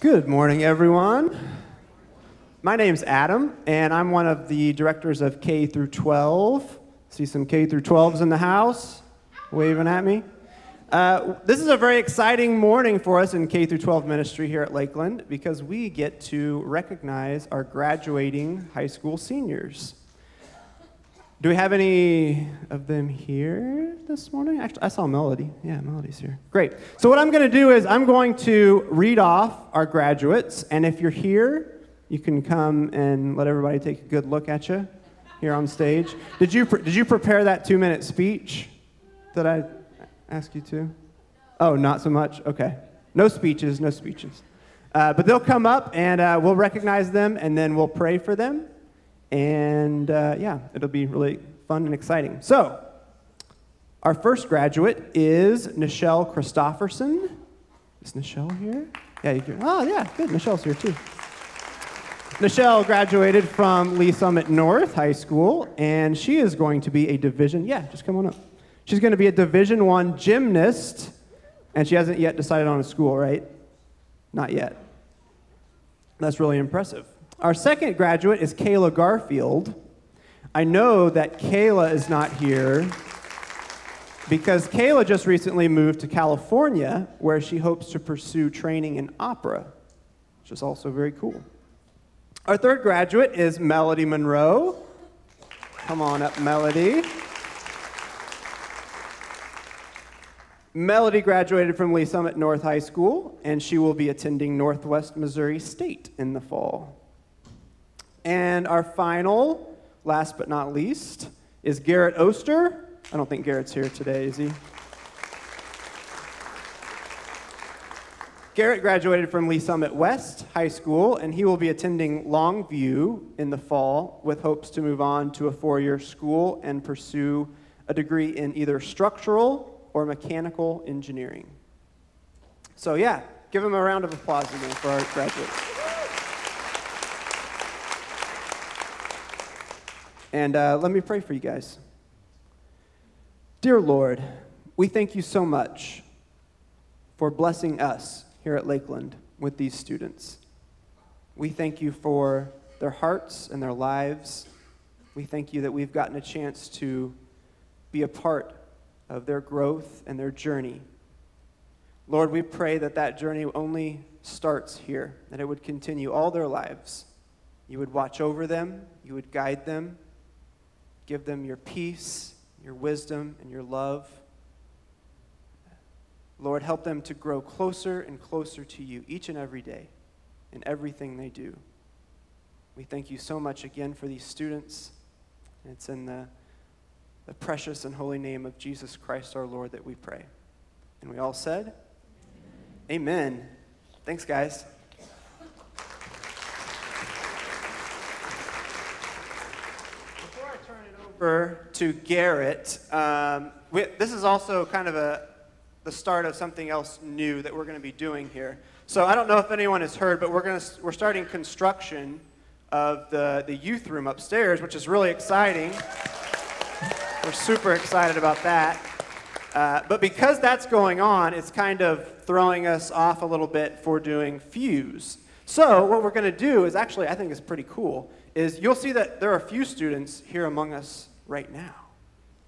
Good morning, everyone. My name's Adam, and I'm one of the directors of K through 12. See some K through 12s in the house waving at me. Uh, this is a very exciting morning for us in K through 12 ministry here at Lakeland because we get to recognize our graduating high school seniors. Do we have any of them here this morning? Actually, I saw Melody. Yeah, Melody's here. Great. So, what I'm going to do is I'm going to read off our graduates, and if you're here, you can come and let everybody take a good look at you here on stage. Did you, did you prepare that two minute speech that I asked you to? Oh, not so much? Okay. No speeches, no speeches. Uh, but they'll come up and uh, we'll recognize them and then we'll pray for them. And uh, yeah, it'll be really fun and exciting. So, our first graduate is Nichelle Christofferson. Is Nichelle here? Yeah, you can. Oh, yeah, good. Nichelle's here too. Nichelle graduated from Lee Summit North High School, and she is going to be a division. Yeah, just come on up. She's going to be a Division One gymnast, and she hasn't yet decided on a school, right? Not yet. That's really impressive. Our second graduate is Kayla Garfield. I know that Kayla is not here because Kayla just recently moved to California where she hopes to pursue training in opera, which is also very cool. Our third graduate is Melody Monroe. Come on up, Melody. Melody graduated from Lee Summit North High School, and she will be attending Northwest Missouri State in the fall. And our final, last but not least, is Garrett Oster. I don't think Garrett's here today, is he? Garrett graduated from Lee Summit West High School, and he will be attending Longview in the fall with hopes to move on to a four year school and pursue a degree in either structural or mechanical engineering. So, yeah, give him a round of applause again for our graduates. And uh, let me pray for you guys. Dear Lord, we thank you so much for blessing us here at Lakeland with these students. We thank you for their hearts and their lives. We thank you that we've gotten a chance to be a part of their growth and their journey. Lord, we pray that that journey only starts here, that it would continue all their lives. You would watch over them, you would guide them, Give them your peace, your wisdom, and your love. Lord, help them to grow closer and closer to you each and every day in everything they do. We thank you so much again for these students. It's in the, the precious and holy name of Jesus Christ our Lord that we pray. And we all said, Amen. Amen. Thanks, guys. Over to Garrett. Um, we, this is also kind of a, the start of something else new that we're going to be doing here. So I don't know if anyone has heard, but we're, to, we're starting construction of the, the youth room upstairs, which is really exciting. We're super excited about that. Uh, but because that's going on, it's kind of throwing us off a little bit for doing Fuse. So what we're going to do is actually, I think is pretty cool, is you'll see that there are a few students here among us right now.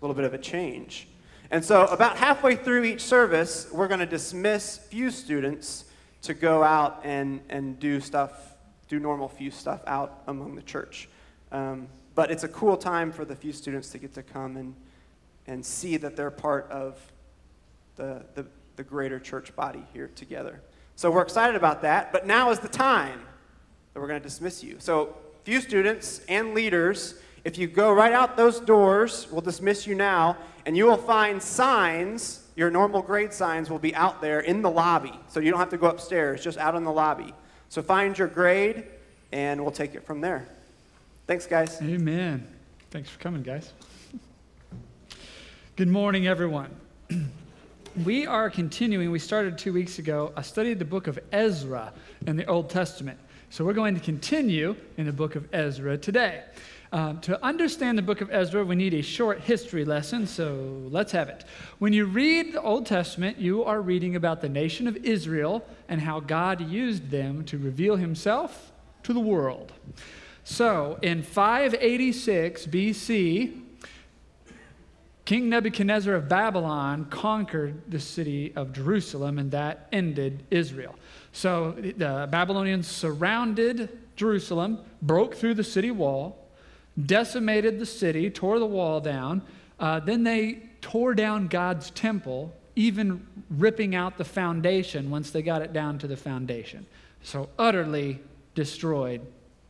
A little bit of a change. And so, about halfway through each service, we're going to dismiss Fuse students to go out and, and do stuff, do normal Fuse stuff out among the church. Um, but it's a cool time for the Fuse students to get to come and, and see that they're part of the, the, the greater church body here together. So we're excited about that, but now is the time that we're going to dismiss you. So, Fuse students and leaders, if you go right out those doors, we'll dismiss you now, and you will find signs. Your normal grade signs will be out there in the lobby. So you don't have to go upstairs, just out in the lobby. So find your grade, and we'll take it from there. Thanks, guys. Amen. Thanks for coming, guys. Good morning, everyone. we are continuing, we started two weeks ago, a study of the book of Ezra in the Old Testament. So we're going to continue in the book of Ezra today. Uh, to understand the book of Ezra, we need a short history lesson, so let's have it. When you read the Old Testament, you are reading about the nation of Israel and how God used them to reveal himself to the world. So, in 586 BC, King Nebuchadnezzar of Babylon conquered the city of Jerusalem, and that ended Israel. So the Babylonians surrounded Jerusalem, broke through the city wall, decimated the city, tore the wall down. Uh, then they tore down God's temple, even ripping out the foundation once they got it down to the foundation. So utterly destroyed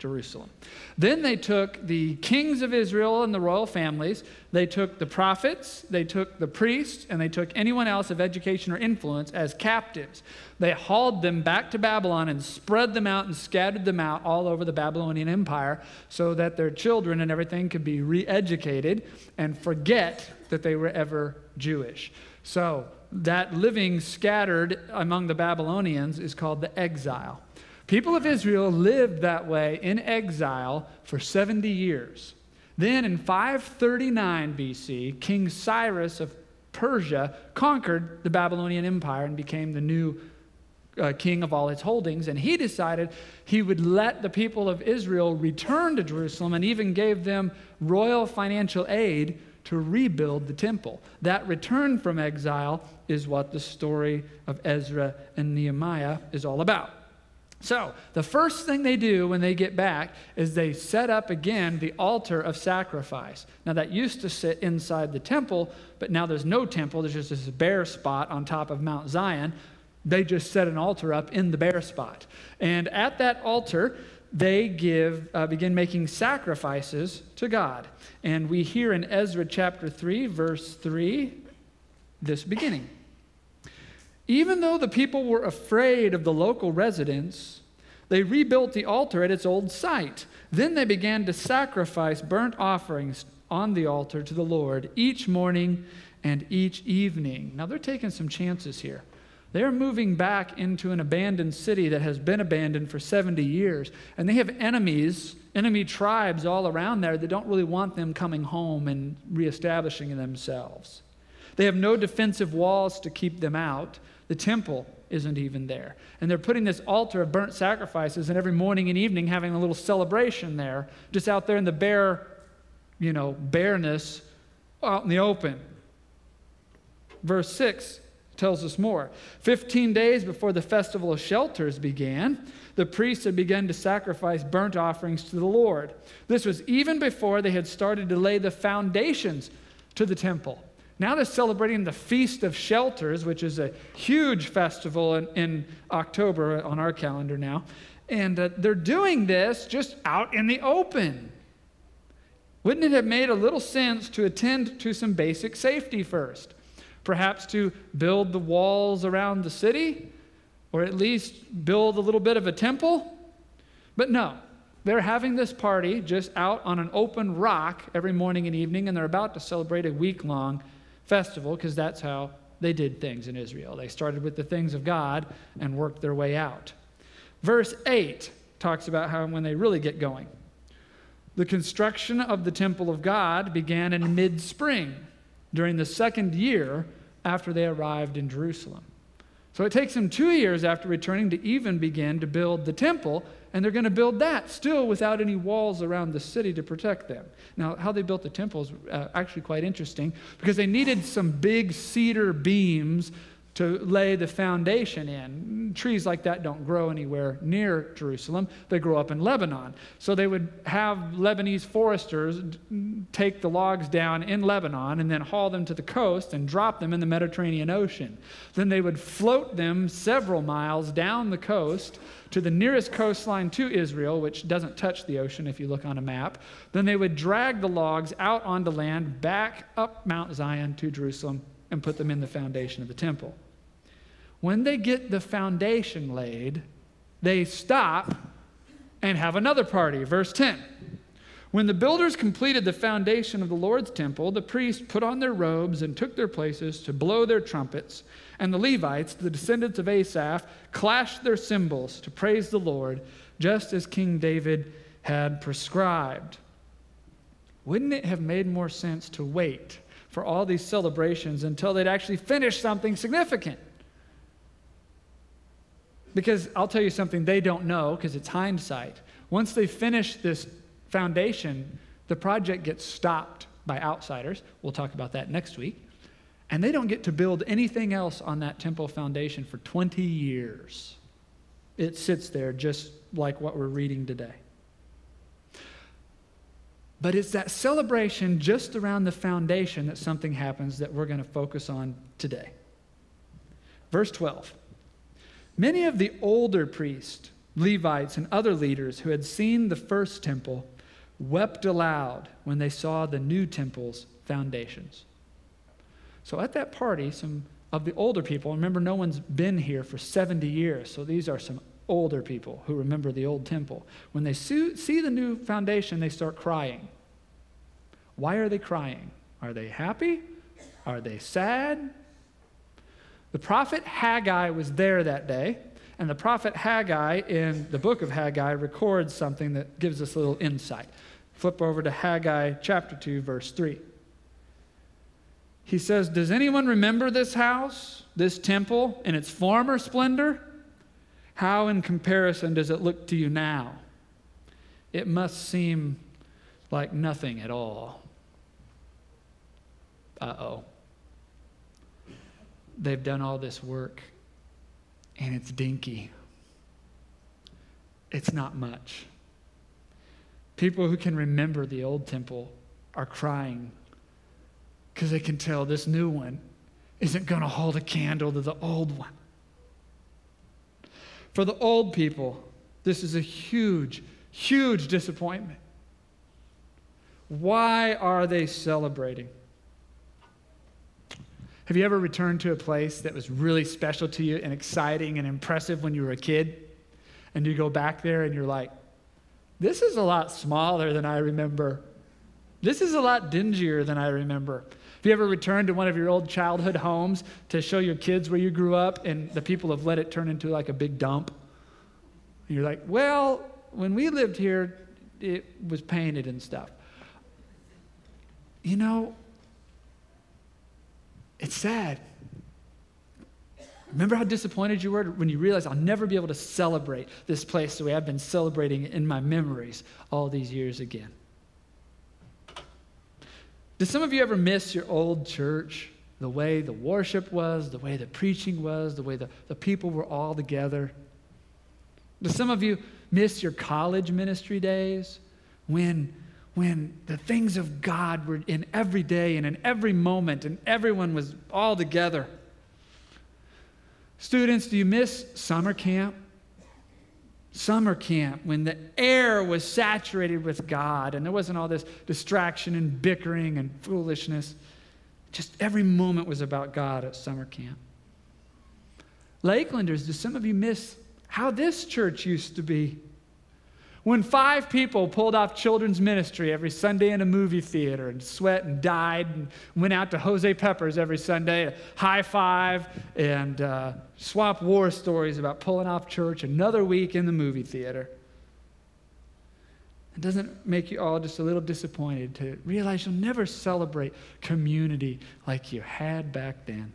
Jerusalem. Then they took the kings of Israel and the royal families, they took the prophets, they took the priests, and they took anyone else of education or influence as captives. They hauled them back to Babylon and spread them out and scattered them out all over the Babylonian Empire so that their children and everything could be re educated and forget that they were ever Jewish. So, that living scattered among the Babylonians is called the exile. People of Israel lived that way in exile for 70 years. Then in 539 BC, King Cyrus of Persia conquered the Babylonian Empire and became the new uh, king of all its holdings. And he decided he would let the people of Israel return to Jerusalem and even gave them royal financial aid to rebuild the temple. That return from exile is what the story of Ezra and Nehemiah is all about. So, the first thing they do when they get back is they set up again the altar of sacrifice. Now, that used to sit inside the temple, but now there's no temple. There's just this bare spot on top of Mount Zion. They just set an altar up in the bare spot. And at that altar, they give, uh, begin making sacrifices to God. And we hear in Ezra chapter 3, verse 3, this beginning. Even though the people were afraid of the local residents, they rebuilt the altar at its old site. Then they began to sacrifice burnt offerings on the altar to the Lord each morning and each evening. Now they're taking some chances here. They're moving back into an abandoned city that has been abandoned for 70 years. And they have enemies, enemy tribes all around there that don't really want them coming home and reestablishing themselves. They have no defensive walls to keep them out. The temple isn't even there. And they're putting this altar of burnt sacrifices, and every morning and evening having a little celebration there, just out there in the bare, you know, bareness out in the open. Verse 6 tells us more. Fifteen days before the festival of shelters began, the priests had begun to sacrifice burnt offerings to the Lord. This was even before they had started to lay the foundations to the temple. Now they're celebrating the Feast of Shelters, which is a huge festival in, in October on our calendar now. And uh, they're doing this just out in the open. Wouldn't it have made a little sense to attend to some basic safety first? Perhaps to build the walls around the city, or at least build a little bit of a temple? But no, they're having this party just out on an open rock every morning and evening, and they're about to celebrate a week long festival because that's how they did things in Israel. They started with the things of God and worked their way out. Verse 8 talks about how when they really get going. The construction of the temple of God began in mid spring during the second year after they arrived in Jerusalem. So it takes them two years after returning to even begin to build the temple, and they're going to build that still without any walls around the city to protect them. Now, how they built the temple is uh, actually quite interesting because they needed some big cedar beams to lay the foundation in. Trees like that don't grow anywhere near Jerusalem, they grow up in Lebanon. So they would have Lebanese foresters take the logs down in Lebanon and then haul them to the coast and drop them in the Mediterranean Ocean. Then they would float them several miles down the coast to the nearest coastline to Israel, which doesn't touch the ocean if you look on a map. Then they would drag the logs out onto land back up Mount Zion to Jerusalem and put them in the foundation of the temple. When they get the foundation laid, they stop and have another party. Verse 10. When the builders completed the foundation of the Lord's temple, the priests put on their robes and took their places to blow their trumpets, and the Levites, the descendants of Asaph, clashed their cymbals to praise the Lord, just as King David had prescribed. wouldn't it have made more sense to wait for all these celebrations until they'd actually finish something significant? Because I'll tell you something they don't know, because it's hindsight. Once they finish this foundation, the project gets stopped by outsiders. We'll talk about that next week. And they don't get to build anything else on that temple foundation for 20 years. It sits there just like what we're reading today. But it's that celebration just around the foundation that something happens that we're going to focus on today. Verse 12 Many of the older priests, Levites, and other leaders who had seen the first temple wept aloud when they saw the new temple's foundations. So at that party, some of the older people, remember, no one's been here for 70 years, so these are some older people who remember the old temple. When they see the new foundation, they start crying. Why are they crying? Are they happy? Are they sad? The prophet Haggai was there that day, and the prophet Haggai in the book of Haggai records something that gives us a little insight. Flip over to Haggai chapter 2, verse 3. He says, Does anyone remember this house, this temple, in its former splendor? How, in comparison, does it look to you now? It must seem like nothing at all. Uh oh. They've done all this work, and it's dinky. It's not much. People who can remember the old temple are crying because they can tell this new one isn't going to hold a candle to the old one. For the old people, this is a huge, huge disappointment. Why are they celebrating? Have you ever returned to a place that was really special to you and exciting and impressive when you were a kid? And you go back there and you're like, this is a lot smaller than I remember. This is a lot dingier than I remember. Have you ever returned to one of your old childhood homes to show your kids where you grew up and the people have let it turn into like a big dump? And you're like, well, when we lived here, it was painted and stuff. You know, it's sad. Remember how disappointed you were when you realized I'll never be able to celebrate this place the way I've been celebrating it in my memories all these years again? Did some of you ever miss your old church? The way the worship was, the way the preaching was, the way the, the people were all together? Do some of you miss your college ministry days when, when the things of God were in every day and in every moment and everyone was all together? Students, do you miss summer camp? summer camp when the air was saturated with God and there wasn't all this distraction and bickering and foolishness. Just every moment was about God at summer camp. Lakelanders, do some of you miss how this church used to be? When five people pulled off children's ministry every Sunday in a movie theater and sweat and died and went out to Jose Peppers every Sunday, high five and uh, swap war stories about pulling off church another week in the movie theater. It doesn't make you all just a little disappointed to realize you'll never celebrate community like you had back then.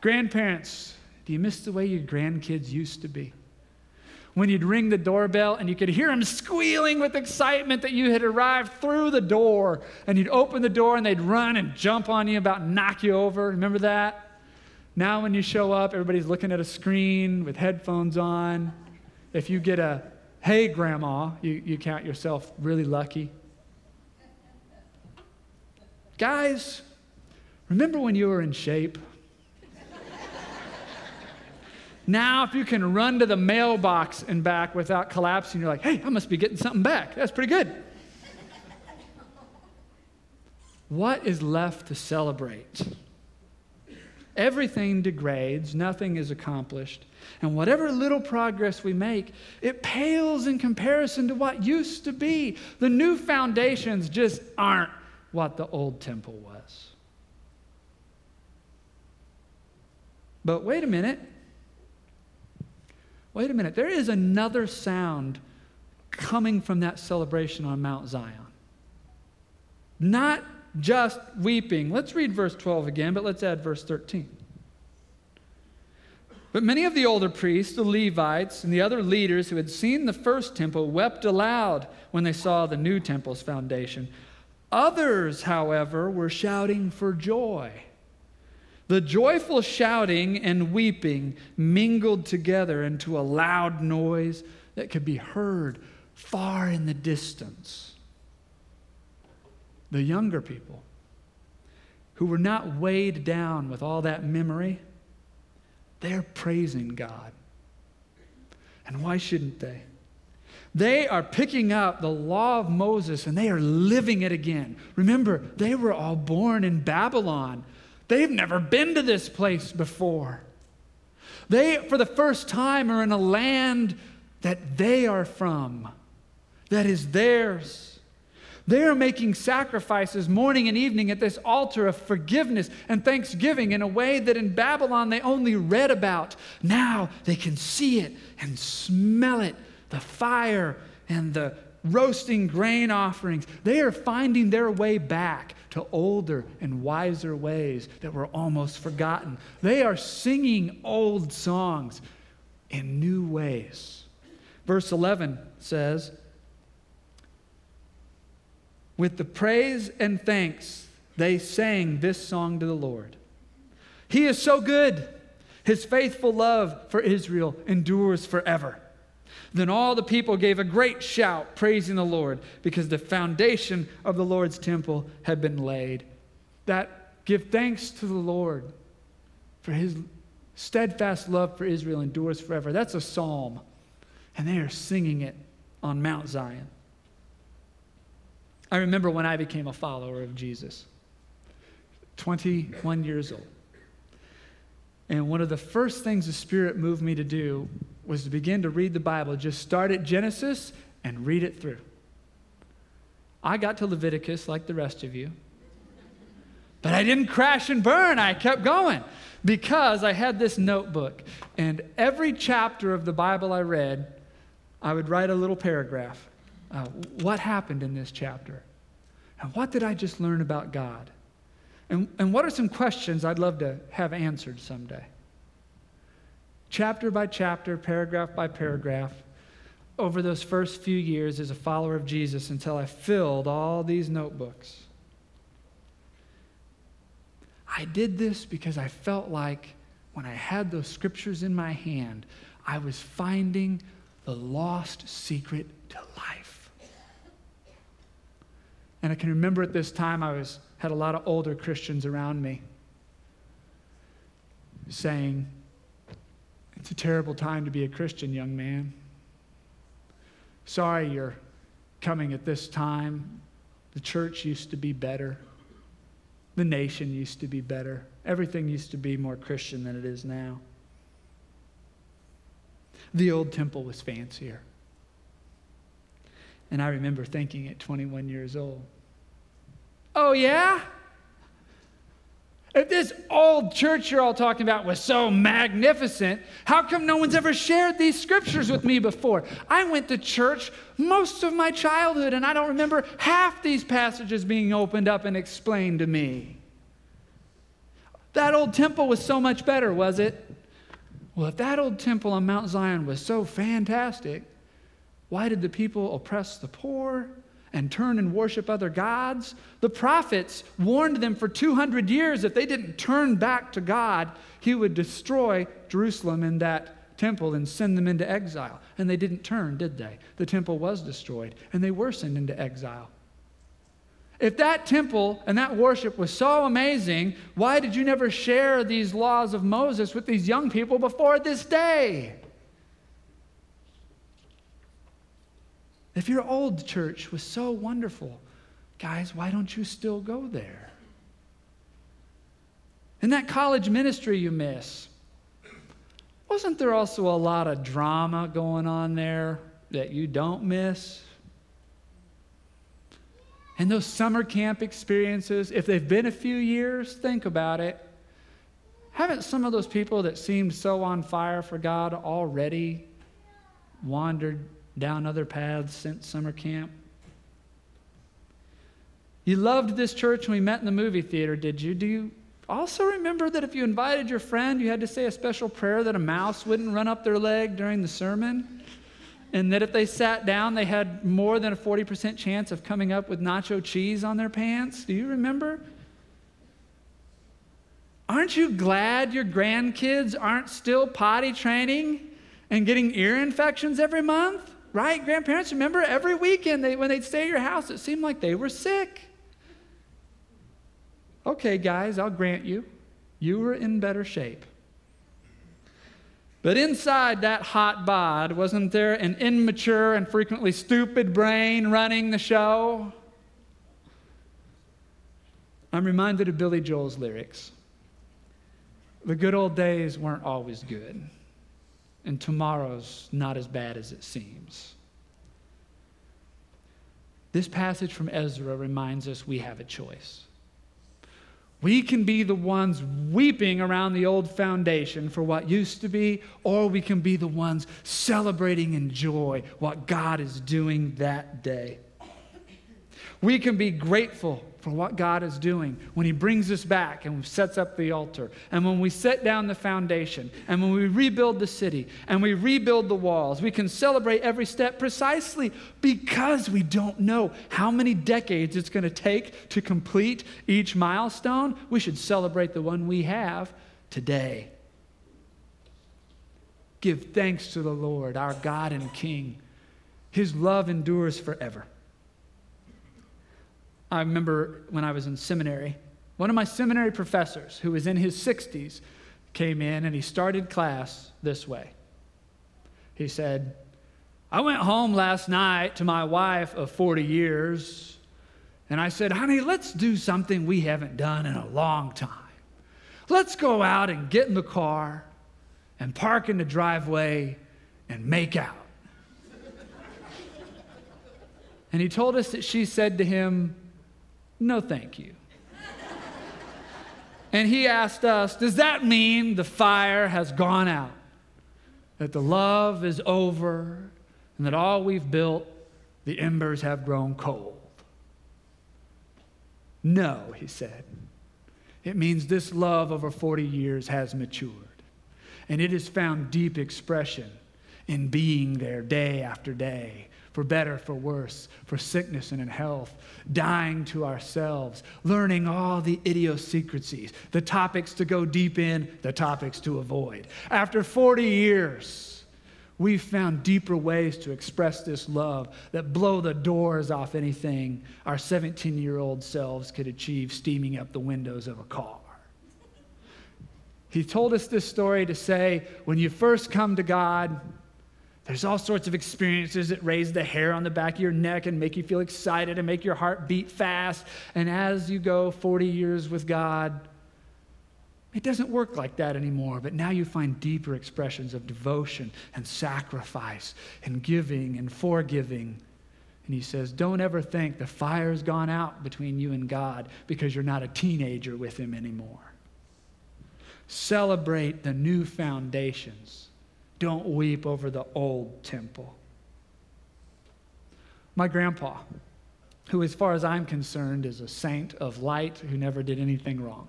Grandparents, do you miss the way your grandkids used to be? When you'd ring the doorbell and you could hear them squealing with excitement that you had arrived through the door. And you'd open the door and they'd run and jump on you, about knock you over. Remember that? Now, when you show up, everybody's looking at a screen with headphones on. If you get a, hey, grandma, you, you count yourself really lucky. Guys, remember when you were in shape? Now, if you can run to the mailbox and back without collapsing, you're like, hey, I must be getting something back. That's pretty good. what is left to celebrate? Everything degrades, nothing is accomplished. And whatever little progress we make, it pales in comparison to what used to be. The new foundations just aren't what the old temple was. But wait a minute wait a minute, there is another sound coming from that celebration on Mount Zion. not just weeping. Let's read verse 12 again, but let's add verse 13. But many of the older priests, the Levites, and the other leaders who had seen the first temple wept aloud when they saw the new temple's foundation. Others, however, were shouting for joy. The joyful shouting and weeping mingled together into a loud noise that could be heard far in the distance. The younger people, who were not weighed down with all that memory, they're praising God. And why shouldn't they? They are picking up the law of Moses and they are living it again. Remember, they were all born in Babylon. They've never been to this place before. They, for the first time, are in a land that they are from, that is theirs. They are making sacrifices morning and evening at this altar of forgiveness and thanksgiving in a way that in Babylon they only read about. Now they can see it and smell it the fire and the roasting grain offerings. They are finding their way back to older and wiser ways that were almost forgotten. They are singing old songs in new ways. Verse 11 says, with the praise and thanks, they sang this song to the Lord. He is so good. His faithful love for Israel endures forever. Then all the people gave a great shout, praising the Lord, because the foundation of the Lord's temple had been laid. That give thanks to the Lord for his steadfast love for Israel endures forever. That's a psalm, and they are singing it on Mount Zion. I remember when I became a follower of Jesus, 21 years old. And one of the first things the Spirit moved me to do was to begin to read the Bible. Just start at Genesis and read it through. I got to Leviticus like the rest of you. But I didn't crash and burn. I kept going because I had this notebook. And every chapter of the Bible I read, I would write a little paragraph. Uh, what happened in this chapter? And what did I just learn about God? And, and what are some questions I'd love to have answered someday? Chapter by chapter, paragraph by paragraph, over those first few years as a follower of Jesus until I filled all these notebooks. I did this because I felt like when I had those scriptures in my hand, I was finding the lost secret to life. And I can remember at this time I was had a lot of older Christians around me saying, It's a terrible time to be a Christian, young man. Sorry you're coming at this time. The church used to be better. The nation used to be better. Everything used to be more Christian than it is now. The old temple was fancier. And I remember thinking at 21 years old, oh, yeah? If this old church you're all talking about was so magnificent, how come no one's ever shared these scriptures with me before? I went to church most of my childhood and I don't remember half these passages being opened up and explained to me. That old temple was so much better, was it? Well, if that old temple on Mount Zion was so fantastic, why did the people oppress the poor and turn and worship other gods? The prophets warned them for 200 years if they didn't turn back to God, he would destroy Jerusalem and that temple and send them into exile. And they didn't turn, did they? The temple was destroyed and they were sent into exile. If that temple and that worship was so amazing, why did you never share these laws of Moses with these young people before this day? If your old church was so wonderful, guys, why don't you still go there? In that college ministry you miss, wasn't there also a lot of drama going on there that you don't miss? And those summer camp experiences, if they've been a few years, think about it. Haven't some of those people that seemed so on fire for God already wandered down other paths since summer camp? You loved this church when we met in the movie theater, did you? Do you also remember that if you invited your friend, you had to say a special prayer that a mouse wouldn't run up their leg during the sermon? And that if they sat down, they had more than a 40% chance of coming up with nacho cheese on their pants? Do you remember? Aren't you glad your grandkids aren't still potty training and getting ear infections every month? Right? Grandparents, remember every weekend they, when they'd stay at your house, it seemed like they were sick. Okay, guys, I'll grant you, you were in better shape. But inside that hot bod, wasn't there an immature and frequently stupid brain running the show? I'm reminded of Billy Joel's lyrics. The good old days weren't always good, and tomorrow's not as bad as it seems. This passage from Ezra reminds us we have a choice. We can be the ones weeping around the old foundation for what used to be, or we can be the ones celebrating in joy what God is doing that day. We can be grateful for what God is doing when He brings us back and sets up the altar, and when we set down the foundation, and when we rebuild the city, and we rebuild the walls. We can celebrate every step precisely because we don't know how many decades it's going to take to complete each milestone. We should celebrate the one we have today. Give thanks to the Lord, our God and King. His love endures forever. I remember when I was in seminary, one of my seminary professors, who was in his 60s, came in and he started class this way. He said, I went home last night to my wife of 40 years, and I said, honey, let's do something we haven't done in a long time. Let's go out and get in the car and park in the driveway and make out. and he told us that she said to him, no, thank you. and he asked us, Does that mean the fire has gone out? That the love is over, and that all we've built, the embers have grown cold? No, he said. It means this love over 40 years has matured, and it has found deep expression in being there day after day for better, for worse, for sickness and in health, dying to ourselves, learning all the idiosyncrasies, the topics to go deep in, the topics to avoid. After 40 years, we've found deeper ways to express this love that blow the doors off anything our 17 year old selves could achieve steaming up the windows of a car. He told us this story to say when you first come to God, there's all sorts of experiences that raise the hair on the back of your neck and make you feel excited and make your heart beat fast. And as you go 40 years with God, it doesn't work like that anymore, but now you find deeper expressions of devotion and sacrifice and giving and forgiving. And he says, Don't ever think the fire's gone out between you and God because you're not a teenager with him anymore. Celebrate the new foundations don't weep over the old temple. My grandpa, who, as far as I'm concerned, is a saint of light who never did anything wrong,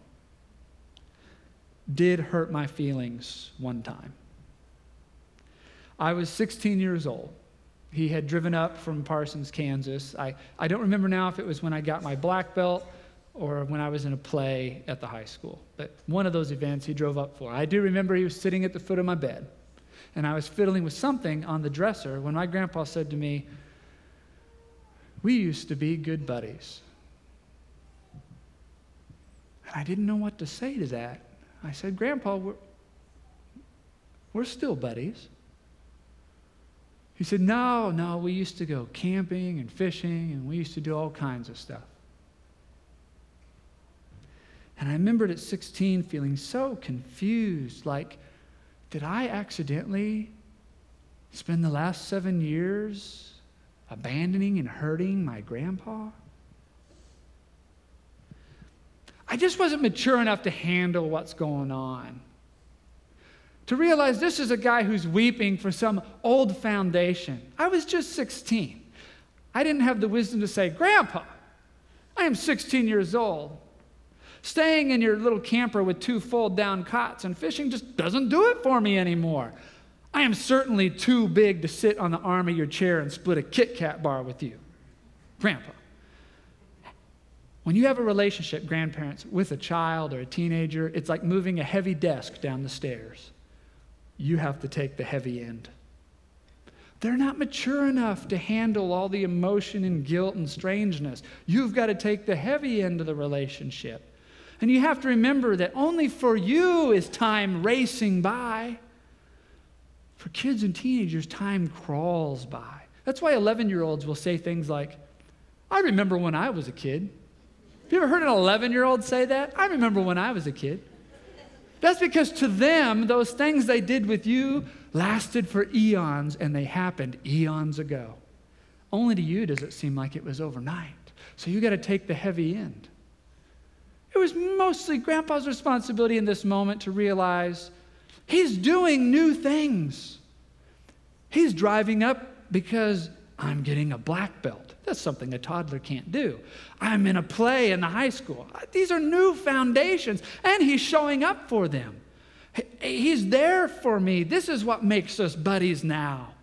did hurt my feelings one time. I was 16 years old. He had driven up from Parsons, Kansas. I, I don't remember now if it was when I got my black belt or when I was in a play at the high school, but one of those events he drove up for. I do remember he was sitting at the foot of my bed and I was fiddling with something on the dresser when my grandpa said to me, We used to be good buddies. And I didn't know what to say to that. I said, Grandpa, we're, we're still buddies. He said, No, no, we used to go camping and fishing, and we used to do all kinds of stuff. And I remembered at 16 feeling so confused, like, did I accidentally spend the last seven years abandoning and hurting my grandpa? I just wasn't mature enough to handle what's going on. To realize this is a guy who's weeping for some old foundation. I was just 16. I didn't have the wisdom to say, Grandpa, I am 16 years old. Staying in your little camper with two fold down cots and fishing just doesn't do it for me anymore. I am certainly too big to sit on the arm of your chair and split a Kit Kat bar with you. Grandpa, when you have a relationship, grandparents, with a child or a teenager, it's like moving a heavy desk down the stairs. You have to take the heavy end. They're not mature enough to handle all the emotion and guilt and strangeness. You've got to take the heavy end of the relationship. And you have to remember that only for you is time racing by. For kids and teenagers, time crawls by. That's why 11 year olds will say things like, I remember when I was a kid. Have you ever heard an 11 year old say that? I remember when I was a kid. That's because to them, those things they did with you lasted for eons and they happened eons ago. Only to you does it seem like it was overnight. So you got to take the heavy end. It was mostly Grandpa's responsibility in this moment to realize he's doing new things. He's driving up because I'm getting a black belt. That's something a toddler can't do. I'm in a play in the high school. These are new foundations, and he's showing up for them. He's there for me. This is what makes us buddies now.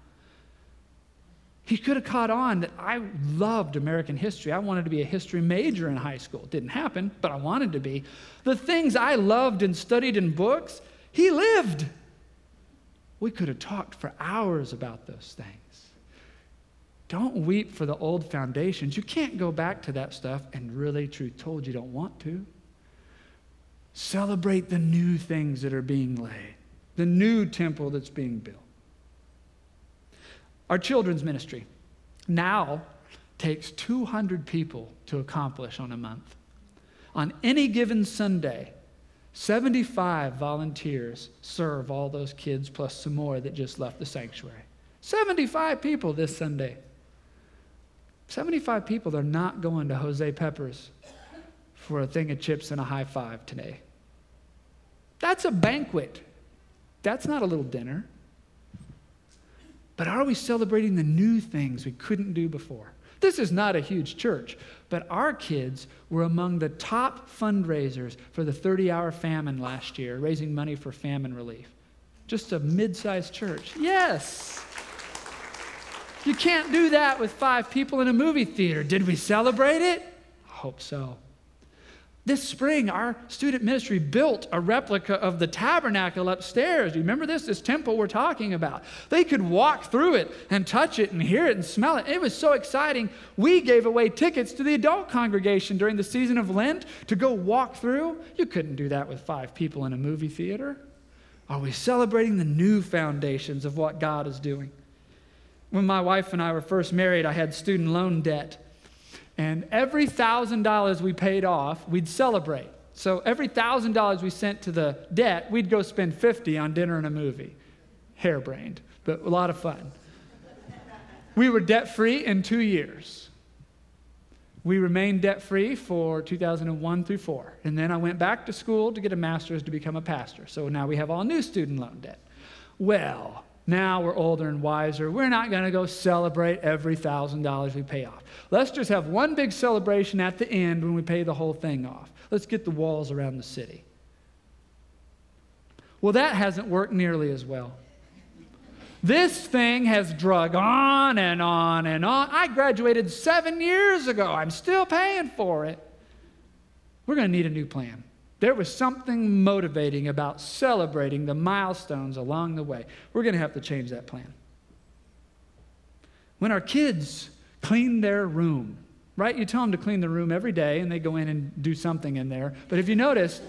He could have caught on that I loved American history. I wanted to be a history major in high school. It didn't happen, but I wanted to be. The things I loved and studied in books, he lived. We could have talked for hours about those things. Don't weep for the old foundations. You can't go back to that stuff and really, truth told, you don't want to. Celebrate the new things that are being laid, the new temple that's being built. Our children's ministry now takes 200 people to accomplish on a month. On any given Sunday, 75 volunteers serve all those kids plus some more that just left the sanctuary. 75 people this Sunday. 75 people that are not going to Jose Peppers for a thing of chips and a high five today. That's a banquet. That's not a little dinner. But are we celebrating the new things we couldn't do before? This is not a huge church, but our kids were among the top fundraisers for the 30 hour famine last year, raising money for famine relief. Just a mid sized church. Yes! You can't do that with five people in a movie theater. Did we celebrate it? I hope so. This spring, our student ministry built a replica of the tabernacle upstairs. You remember this? This temple we're talking about. They could walk through it and touch it and hear it and smell it. It was so exciting. We gave away tickets to the adult congregation during the season of Lent to go walk through. You couldn't do that with five people in a movie theater. Are we celebrating the new foundations of what God is doing? When my wife and I were first married, I had student loan debt. And every $1,000 we paid off, we'd celebrate. So every $1,000 we sent to the debt, we'd go spend 50 on dinner and a movie. Harebrained, but a lot of fun. we were debt free in two years. We remained debt free for 2001 through 4. And then I went back to school to get a master's to become a pastor. So now we have all new student loan debt. Well, now we're older and wiser. We're not going to go celebrate every $1,000 we pay off. Let's just have one big celebration at the end when we pay the whole thing off. Let's get the walls around the city. Well, that hasn't worked nearly as well. This thing has drug on and on and on. I graduated seven years ago. I'm still paying for it. We're going to need a new plan. There was something motivating about celebrating the milestones along the way. We're going to have to change that plan. When our kids clean their room, right? You tell them to clean the room every day and they go in and do something in there. But if you notice,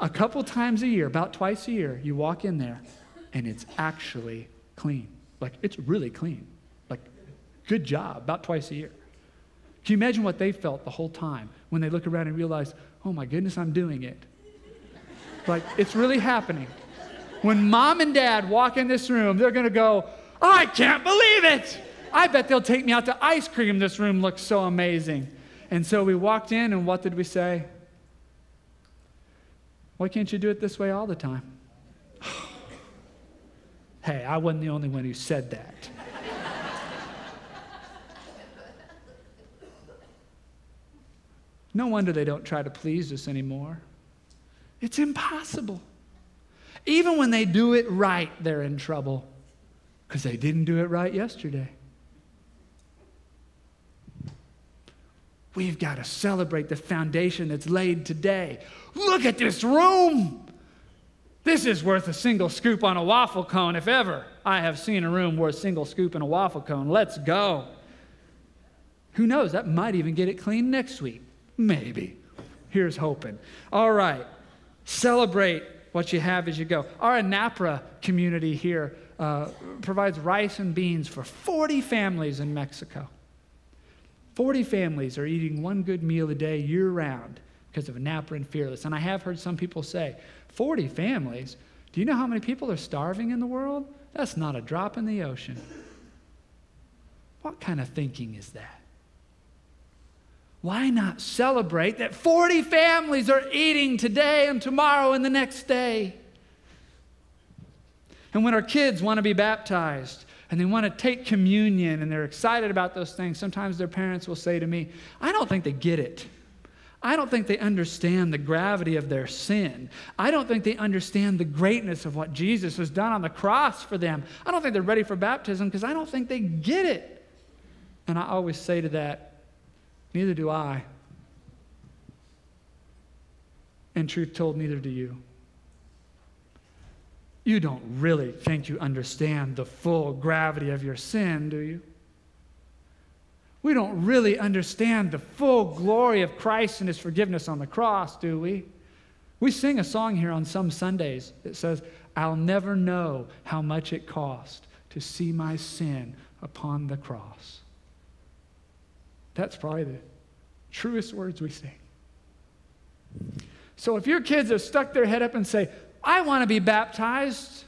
a couple times a year, about twice a year, you walk in there and it's actually clean. Like it's really clean. Like, good job, about twice a year. Can you imagine what they felt the whole time when they look around and realize, oh my goodness, I'm doing it? Like, it's really happening. When mom and dad walk in this room, they're to go, I can't believe it. I bet they'll take me out to ice cream. This room looks so amazing. And so we walked in, and what did we say? Why can't you do it this way all the time? hey, I wasn't the only one who said that. No wonder they don't try to please us anymore. It's impossible. Even when they do it right, they're in trouble because they didn't do it right yesterday. We've got to celebrate the foundation that's laid today. Look at this room. This is worth a single scoop on a waffle cone, if ever I have seen a room worth a single scoop in a waffle cone. Let's go. Who knows? That might even get it clean next week. Maybe. Here's hoping. All right. Celebrate what you have as you go. Our Anapra community here uh, provides rice and beans for 40 families in Mexico. 40 families are eating one good meal a day year round because of Anapra and Fearless. And I have heard some people say, 40 families? Do you know how many people are starving in the world? That's not a drop in the ocean. What kind of thinking is that? Why not celebrate that 40 families are eating today and tomorrow and the next day? And when our kids want to be baptized and they want to take communion and they're excited about those things, sometimes their parents will say to me, I don't think they get it. I don't think they understand the gravity of their sin. I don't think they understand the greatness of what Jesus has done on the cross for them. I don't think they're ready for baptism because I don't think they get it. And I always say to that, Neither do I. And truth told, neither do you. You don't really think you understand the full gravity of your sin, do you? We don't really understand the full glory of Christ and his forgiveness on the cross, do we? We sing a song here on some Sundays that says, I'll never know how much it cost to see my sin upon the cross. That's probably the truest words we sing. So if your kids have stuck their head up and say, I want to be baptized,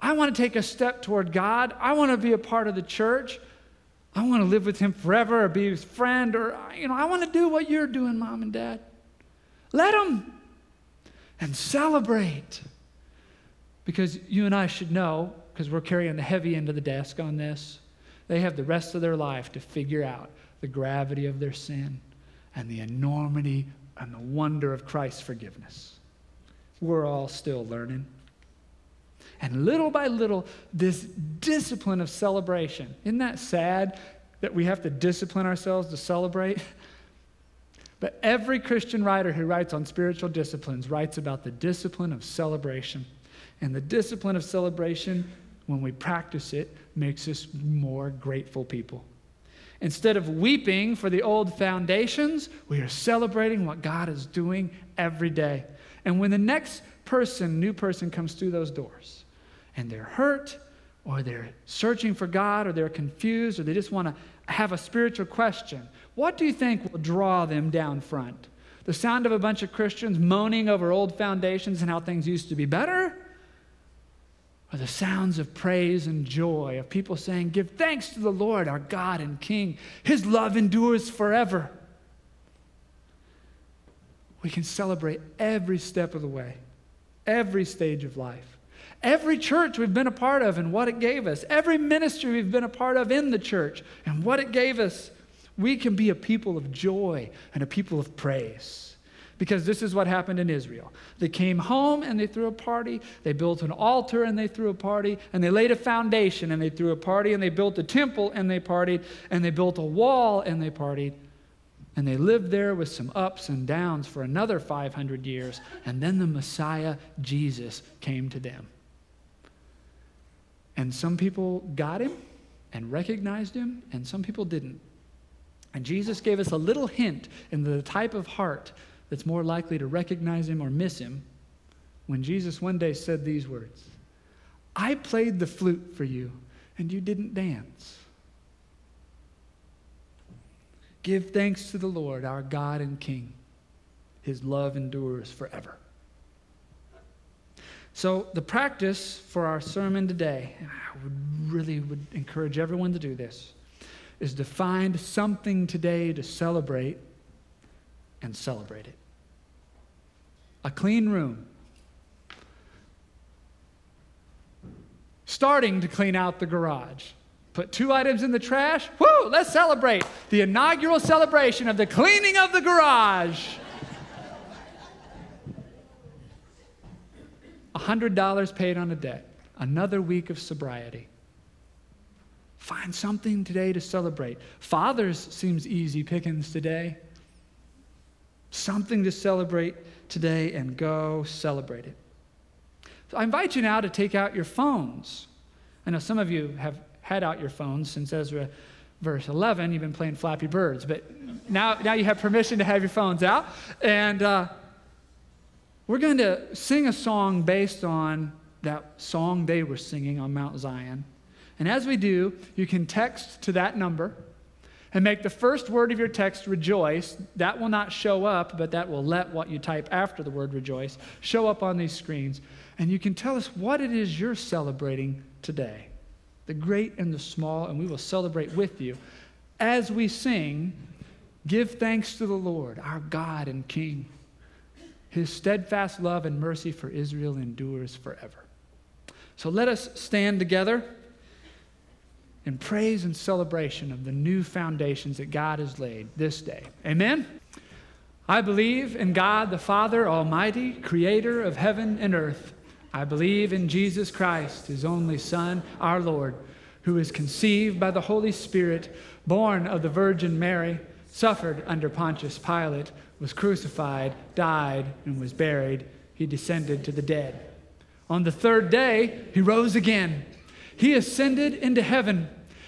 I want to take a step toward God, I want to be a part of the church, I want to live with him forever or be his friend, or, you know, I want to do what you're doing, mom and dad. Let them and celebrate. Because you and I should know, because we're carrying the heavy end of the desk on this, they have the rest of their life to figure out the gravity of their sin and the enormity and the wonder of Christ's forgiveness. We're all still learning. And little by little, this discipline of celebration isn't that sad that we have to discipline ourselves to celebrate? But every Christian writer who writes on spiritual disciplines writes about the discipline of celebration. And the discipline of celebration, when we practice it, makes us more grateful people. Instead of weeping for the old foundations, we are celebrating what God is doing every day. And when the next person, new person, comes through those doors and they're hurt or they're searching for God or they're confused or they just want to have a spiritual question, what do you think will draw them down front? The sound of a bunch of Christians moaning over old foundations and how things used to be better? Are the sounds of praise and joy of people saying, Give thanks to the Lord, our God and King. His love endures forever. We can celebrate every step of the way, every stage of life, every church we've been a part of and what it gave us, every ministry we've been a part of in the church and what it gave us. We can be a people of joy and a people of praise. Because this is what happened in Israel. They came home and they threw a party. They built an altar and they threw a party. And they laid a foundation and they threw a party. And they built a temple and they partied. And they built a wall and they partied. And they lived there with some ups and downs for another 500 years. And then the Messiah, Jesus, came to them. And some people got him and recognized him, and some people didn't. And Jesus gave us a little hint in the type of heart that's more likely to recognize him or miss him when Jesus one day said these words I played the flute for you, and you didn't dance. Give thanks to the Lord, our God and King. His love endures forever. So, the practice for our sermon today, and I would really would encourage everyone to do this, is to find something today to celebrate and celebrate it. A clean room. Starting to clean out the garage. Put two items in the trash. Woo, let's celebrate the inaugural celebration of the cleaning of the garage. $100 paid on a debt. Another week of sobriety. Find something today to celebrate. Fathers seems easy pickings today. Something to celebrate today and go celebrate it. So I invite you now to take out your phones. I know some of you have had out your phones since Ezra verse 11. You've been playing Flappy Birds, but now, now you have permission to have your phones out. And uh, we're going to sing a song based on that song they were singing on Mount Zion. And as we do, you can text to that number and make the first word of your text rejoice. That will not show up, but that will let what you type after the word rejoice show up on these screens. And you can tell us what it is you're celebrating today the great and the small, and we will celebrate with you as we sing, Give thanks to the Lord, our God and King. His steadfast love and mercy for Israel endures forever. So let us stand together in praise and celebration of the new foundations that God has laid this day. Amen. I believe in God the Father Almighty, creator of heaven and earth. I believe in Jesus Christ, his only Son, our Lord, who is conceived by the Holy Spirit, born of the Virgin Mary, suffered under Pontius Pilate, was crucified, died, and was buried. He descended to the dead. On the third day, he rose again. He ascended into heaven.